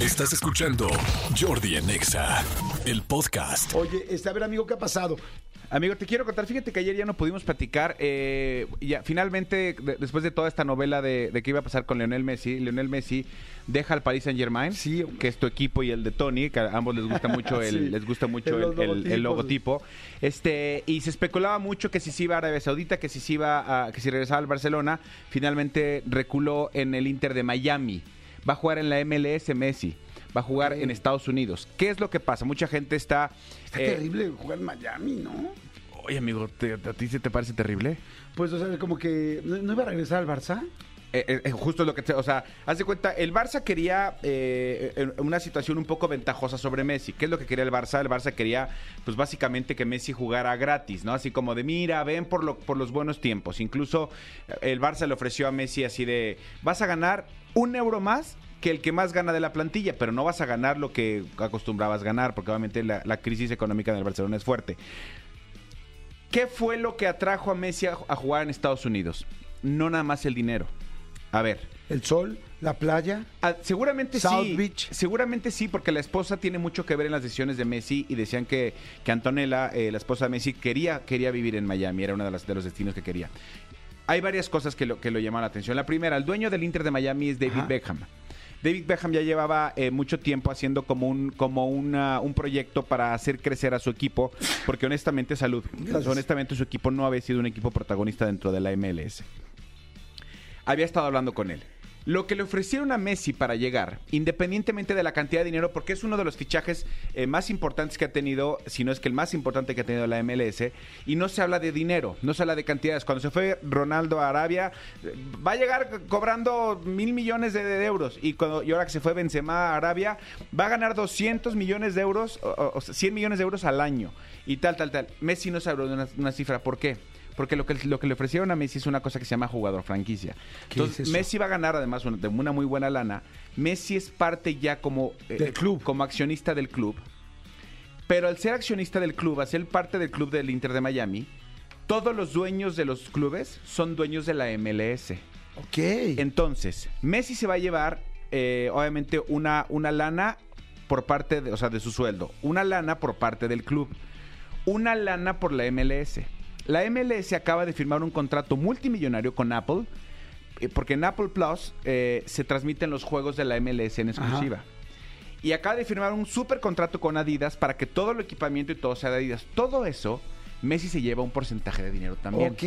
Estás escuchando Jordi en Exa, el podcast. Oye, este, a ver, amigo, ¿qué ha pasado? Amigo, te quiero contar, fíjate que ayer ya no pudimos platicar, eh, ya finalmente, de- después de toda esta novela de, de qué iba a pasar con Lionel Messi, Lionel Messi deja al Paris Saint Germain, Sí, hombre. que es tu equipo y el de Tony, que a ambos les gusta mucho el, Sí, les gusta mucho los el, el- el logotipos. logotipo, este, y se especulaba mucho que si se iba a Arabia Saudita, que si se iba a, que si regresaba al Barcelona, finalmente reculó en el Inter de Miami, va a jugar en la MLS Messi. Va a jugar en Estados Unidos. ¿Qué es lo que pasa? Mucha gente está... Está eh, terrible jugar en Miami, ¿no? Oye, amigo, ¿te- ¿a ti se te parece terrible? Pues, o sea, como que no, no iba a regresar al Barça. Eh, eh, eh, justo lo que o sea, haz de cuenta, el Barça quería una situación un poco ventajosa sobre Messi. ¿Qué es lo que quería el Barça? El Barça quería, pues básicamente que Messi jugara gratis, ¿no? Así como de, mira, ven por, lo, por los buenos tiempos. Incluso el Barça le ofreció a Messi así de, vas a ganar un euro más que el que más gana de la plantilla, pero no vas a ganar lo que acostumbrabas ganar, porque obviamente la, la crisis económica del Barcelona es fuerte. ¿Qué fue lo que atrajo a Messi a, a jugar en Estados Unidos? No nada más el dinero. A ver, El sol, la playa. Ah, seguramente South sí. Beach. Seguramente sí, porque la esposa tiene mucho que ver en las decisiones de Messi y decían que, que Antonella, eh, la esposa de Messi, quería, quería vivir en Miami, era uno de, las- de los destinos que quería. Hay varias cosas que lo, que lo llamaron la atención. La primera, el dueño del Inter de Miami es David Ajá. Beckham. David Beckham ya llevaba eh, mucho tiempo haciendo como un como una- un proyecto para hacer crecer a su equipo, porque honestamente salud, Gracias. honestamente su equipo no había sido un equipo protagonista dentro de la MLS había estado hablando con él. Lo que le ofrecieron a Messi para llegar, independientemente de la cantidad de dinero, porque es uno de los fichajes eh, más importantes que ha tenido, si no es que el más importante que ha tenido la MLS, y no se habla de dinero, no se habla de cantidades. Cuando se fue Ronaldo a Arabia, eh, va a llegar cobrando mil millones de, euros, y, cuando, y ahora que se fue Benzema a Arabia, va a ganar 200 millones de euros, o, o sea, 100 millones de euros al año, y tal, tal, tal. Messi no se de una cifra, ¿por qué? Porque lo que, lo que le ofrecieron a Messi es una cosa que se llama jugador franquicia. ¿Qué Entonces, es? Messi va a ganar además una- de una muy buena lana. Messi es parte ya como, eh, Del club. como accionista del club. Pero al ser accionista del club, al ser parte del club del Inter de Miami, todos los dueños de los clubes son dueños de la MLS. Ok. Entonces, Messi se va a llevar, eh, obviamente, una, una lana por parte de, o sea, de su sueldo, una lana por parte del club, una lana por la MLS. La MLS acaba de firmar un contrato multimillonario con Apple, eh, porque en Apple Plus eh, se transmiten los juegos de la MLS en exclusiva. Y acaba de firmar un super contrato con Adidas para que todo el equipamiento y todo sea de Adidas. Todo eso, Messi se lleva un porcentaje de dinero también. Ok.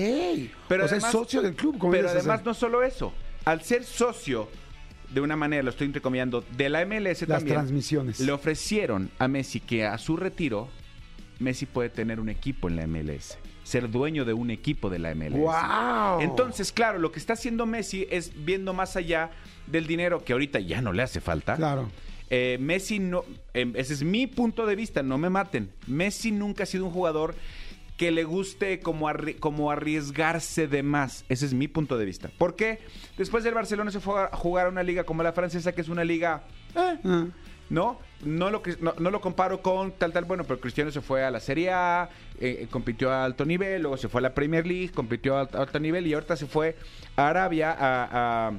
Pero o sea, además- es socio del club. ¿cómo Pero además no solo eso. Al ser socio, de una manera, lo estoy entrecomillando, de la MLS Las también, transmisiones. le ofrecieron a Messi que a su retiro, Messi puede tener un equipo en la MLS. Ser dueño de un equipo de la MLS. ¡Wow! Entonces, claro, lo que está haciendo Messi es viendo más allá del dinero que ahorita ya no le hace falta. Claro. Eh, Messi no, eh, ese es mi punto de vista, no me maten. Messi nunca ha sido un jugador que le guste como, arri- como arriesgarse de más. Ese es mi punto de vista. ¿Por qué? Después del Barcelona se fue a jugar a una liga como la francesa, que es una liga... eh, Ah. ¿No? No lo, no, no lo comparo con tal, tal, bueno, pero Cristiano se fue a la Serie A, eh, eh, compitió a alto nivel, luego se fue a la Premier League, compitió a alto, alto nivel y ahorita se fue a Arabia a- a,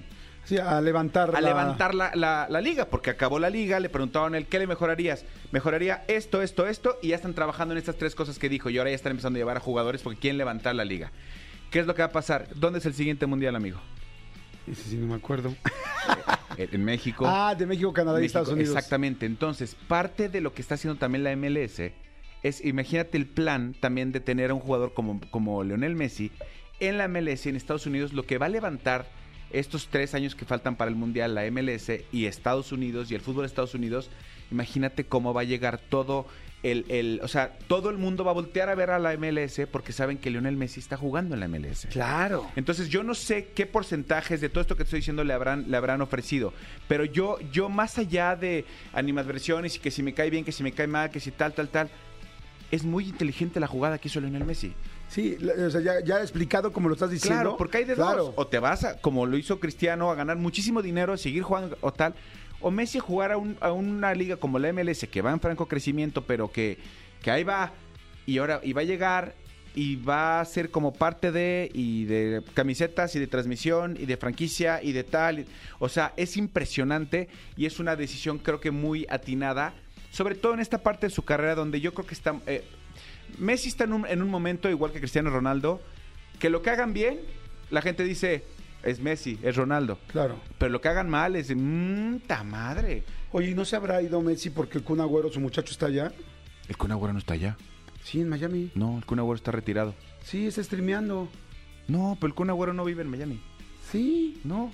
Sí, a levantar a la- levantar la, la- la liga, porque acabó la liga, le preguntaban él, ¿qué le mejorarías? Mejoraría esto, esto, esto, y ya están trabajando en estas tres cosas que dijo, y ahora ya están empezando a llevar a jugadores porque quieren levantar la liga. ¿Qué es lo que va a pasar? ¿Dónde es el siguiente mundial, amigo? Ese sí no me acuerdo. En en México. Ah, de México, Canadá y México, Estados Unidos. Exactamente. Entonces, parte de lo que está haciendo también la MLS es, imagínate el plan también de tener a un jugador como, como Leonel Messi en la MLS en Estados Unidos, lo que va a levantar estos tres años que faltan para el Mundial, la MLS y Estados Unidos y el fútbol de Estados Unidos, imagínate cómo va a llegar todo el, el, o sea, todo el mundo va a voltear a ver a la MLS porque saben que Leonel Messi está jugando en la MLS. Claro. Entonces yo no sé qué porcentajes de todo esto que estoy diciendo le habrán, le habrán ofrecido. Pero yo, yo más allá de animadversiones y que si me cae bien, que si me cae mal, que si tal, tal, tal, es muy inteligente la jugada que hizo Lionel Messi. Sí, o sea, ya, ya explicado como lo estás diciendo. Claro, porque hay de Claro. dos. O te vas, a, como lo hizo Cristiano, a ganar muchísimo dinero, a seguir jugando o tal. O Messi jugar a, un- a una liga como la MLS, que va en franco crecimiento, pero que, que ahí va y ahora y va a llegar y va a ser como parte de y de camisetas y de transmisión y de franquicia y de tal. O sea, es impresionante y es una decisión creo que muy atinada, sobre todo en esta parte de su carrera donde yo creo que está... eh, Messi está en un momento igual que Cristiano Ronaldo, que lo que hagan bien, la gente dice, es Messi, es Ronaldo. Claro. Pero lo que hagan mal es, mmm, ta madre. Oye, ¿y no se habrá ido Messi porque el Kun Agüero, su muchacho, está allá? El Kun Agüero no está allá. Sí, en Miami. No, el Kun Agüero está retirado. Sí, está streameando. No, pero el Kun Agüero no vive en Miami. Sí. No.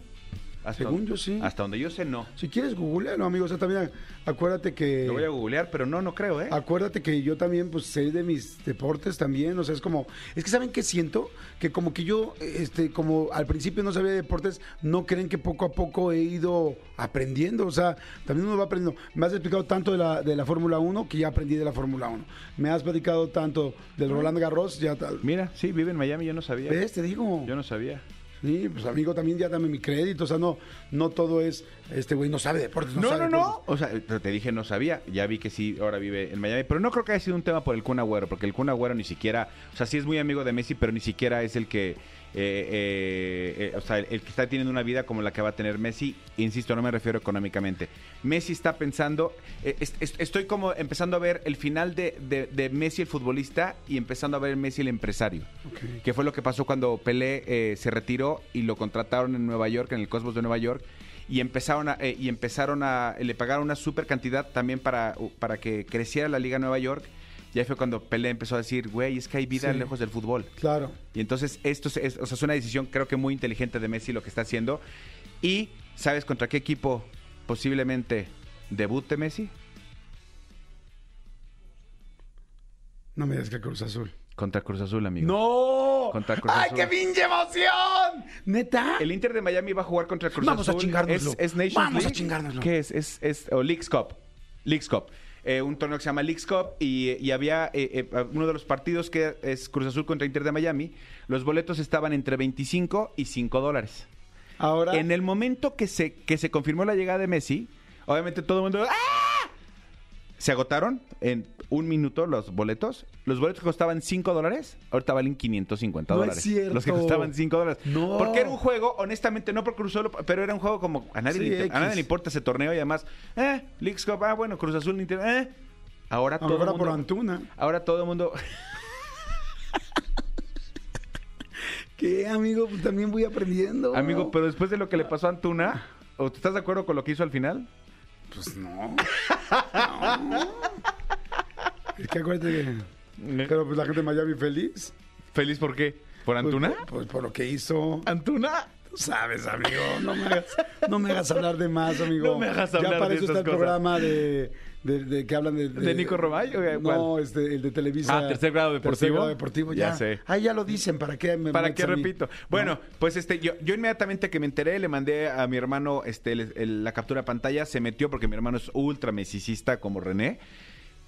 Hasta Según yo, sí. Hasta donde yo sé, no. Si quieres, googlealo, amigo. O sea, también acuérdate que... Lo voy a googlear, pero no, no creo, ¿eh? Acuérdate que yo también, pues, sé de mis deportes también, o sea, es como, es que ¿saben qué siento? Que como que yo, este, como al principio no sabía de deportes, no creen que poco a poco he ido aprendiendo, o sea, también uno va aprendiendo. Me has explicado tanto de la, de la Fórmula 1 que ya aprendí de la Fórmula 1. Me has platicado tanto del Roland Garros, ya tal. Mira, sí, vive en Miami, yo no sabía. ¿Ves? Te digo. Yo no sabía. Sí, pues amigo, también ya dame mi crédito, o sea, no, no todo es, este güey no sabe de deportes. No, sabe no, no. O sea, te dije no sabía. Ya vi que sí, ahora vive en Miami. Pero no creo que haya sido un tema por el Kun Agüero, porque el Kun Agüero ni siquiera. O sea, sí es muy amigo de Messi, pero ni siquiera es el que. eh, eh, eh, o sea, el, el que está teniendo una vida como la que va a tener Messi. Insisto, no me refiero económicamente. Messi está pensando. eh, es- es- estoy como empezando a ver el final de, de- de Messi el futbolista y empezando a ver Messi el empresario. Ok. Que fue lo que pasó cuando Pelé eh, se retiró y lo contrataron en Nueva York, en el Cosmos de Nueva York y empezaron a, eh, y empezaron a le pagaron una super cantidad también para, para que creciera la liga Nueva York y ahí fue cuando Pelé empezó a decir güey es que hay vida Sí. lejos del fútbol Claro. y entonces esto es, es- o sea, es una decisión creo que muy inteligente de Messi lo que está haciendo y sabes contra qué equipo posiblemente debute Messi No me digas que Cruz Azul. contra Cruz Azul amigo ¡No! Contra Cruz ¡Ay, Azul. qué pinche emoción! ¿Neta? El Inter de Miami va a jugar contra Cruz Vamos a Azul. chingárnoslo. Es, es Nations Vamos a League. chingárnoslo. ¿Qué es? Es, es o Leagues Cup. Leagues Cup. Eh, un torneo que se llama Leagues Cup y, y había eh, eh, uno de los partidos que es Cruz Azul contra Inter de Miami. Los boletos estaban entre 25 y 5 dólares. Ahora... En el momento que se, que se confirmó la llegada de Messi, obviamente todo el mundo... ¡ah! Se agotaron en un minuto los boletos. Los boletos que costaban 5 dólares, ahorita valen 550 No es dólares. cierto. Los que costaban 5 dólares. No. Porque era un juego, honestamente, no por Cruz Azul, pero era un juego como a nadie, Sí, le, a nadie le importa ese torneo y además, eh, Leagues Cup, ah, bueno, Cruz Azul, eh. Ahora todo Ahora el por mundo, Antuna. ahora todo el mundo, ¿Qué, amigo? Pues también voy aprendiendo. amigo, pero después de lo que le pasó a Antuna, ¿o te estás de acuerdo con lo que hizo al final? Pues no. No. Es que acuérdate que... Pero pues la gente de Miami feliz. ¿Feliz por qué? ¿Por Pues, Antuna? Pues, por lo que hizo. ¿Antuna? Tú sabes, amigo. No me hagas, no me hagas hablar de más, amigo. No me hagas hablar Ya para de eso está el programa de, de, de que hablan de... ¿De Nico Romay o No, cuál? este, el de Televisa. Ah, Tercer Grado Deportivo. Tercer grado deportivo, ya. Ya sé. Ah, ya lo dicen, ¿para qué me ¿Para qué repito? Bueno, pues este, yo, yo inmediatamente que me enteré, le mandé a mi hermano este, el- el- la captura de pantalla, se metió porque mi hermano es ultra mesicista como René,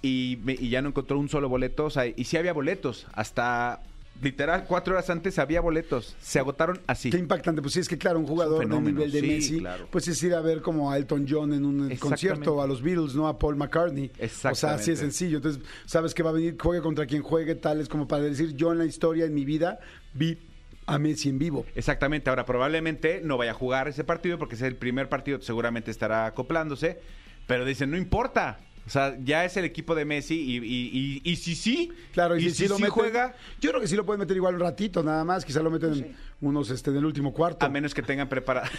y, me- y ya no encontró un solo boleto, o sea, y sí había boletos, hasta literal cuatro horas antes había boletos, se agotaron así. Qué impactante. Pues sí, es que claro, un jugador de nivel de sí, Messi, claro. pues es ir a ver como a Elton John en un Exactamente. concierto, a los Beatles, no a Paul McCartney. O sea, así Exactamente. es sencillo. Entonces, sabes que va a venir, juegue contra quien juegue, tal, es como para decir, yo en la historia, en mi vida, vi a Messi en vivo. Exactamente, ahora probablemente no vaya a jugar ese partido porque es el primer partido, seguramente estará acoplándose, pero dicen, no importa. O sea, ya es el equipo de Messi y, y, y, y si sí, Claro, y, si, sí lo meten- juega, Yo creo que sí lo pueden meter igual un ratito, nada más. Quizá lo meten unos este, en el último cuarto. a menos que tengan preparado.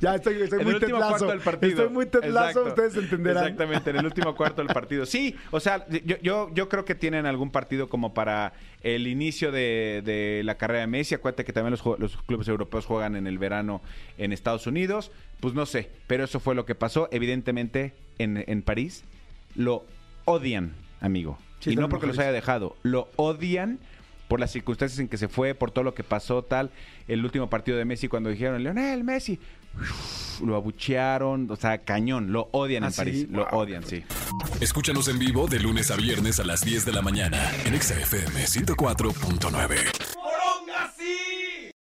Ya estoy, estoy en muy el último tetlazo. cuarto del partido. Estoy muy tetlazo, Exacto. ustedes entenderán. Exactamente, en el último cuarto del partido. Sí, o sea, yo, yo, yo creo que tienen algún partido como para el inicio de, de la carrera de Messi. Acuérdate que también los clubes europeos juegan en el verano en Estados Unidos. Pues no sé, pero eso fue lo que pasó. Evidentemente, en, en París lo odian, amigo. Sí, y no porque los haya dejado, lo odian por las circunstancias en que se fue, por todo lo que pasó, tal. El último partido de Messi, cuando dijeron, Leonel, Messi, lo abuchearon, o sea, cañón, lo odian ¿Ah, en sí? París, lo Wow, odian, sí. Escúchanos en vivo de lunes a viernes a las 10 de la mañana en Exa FM 104.9.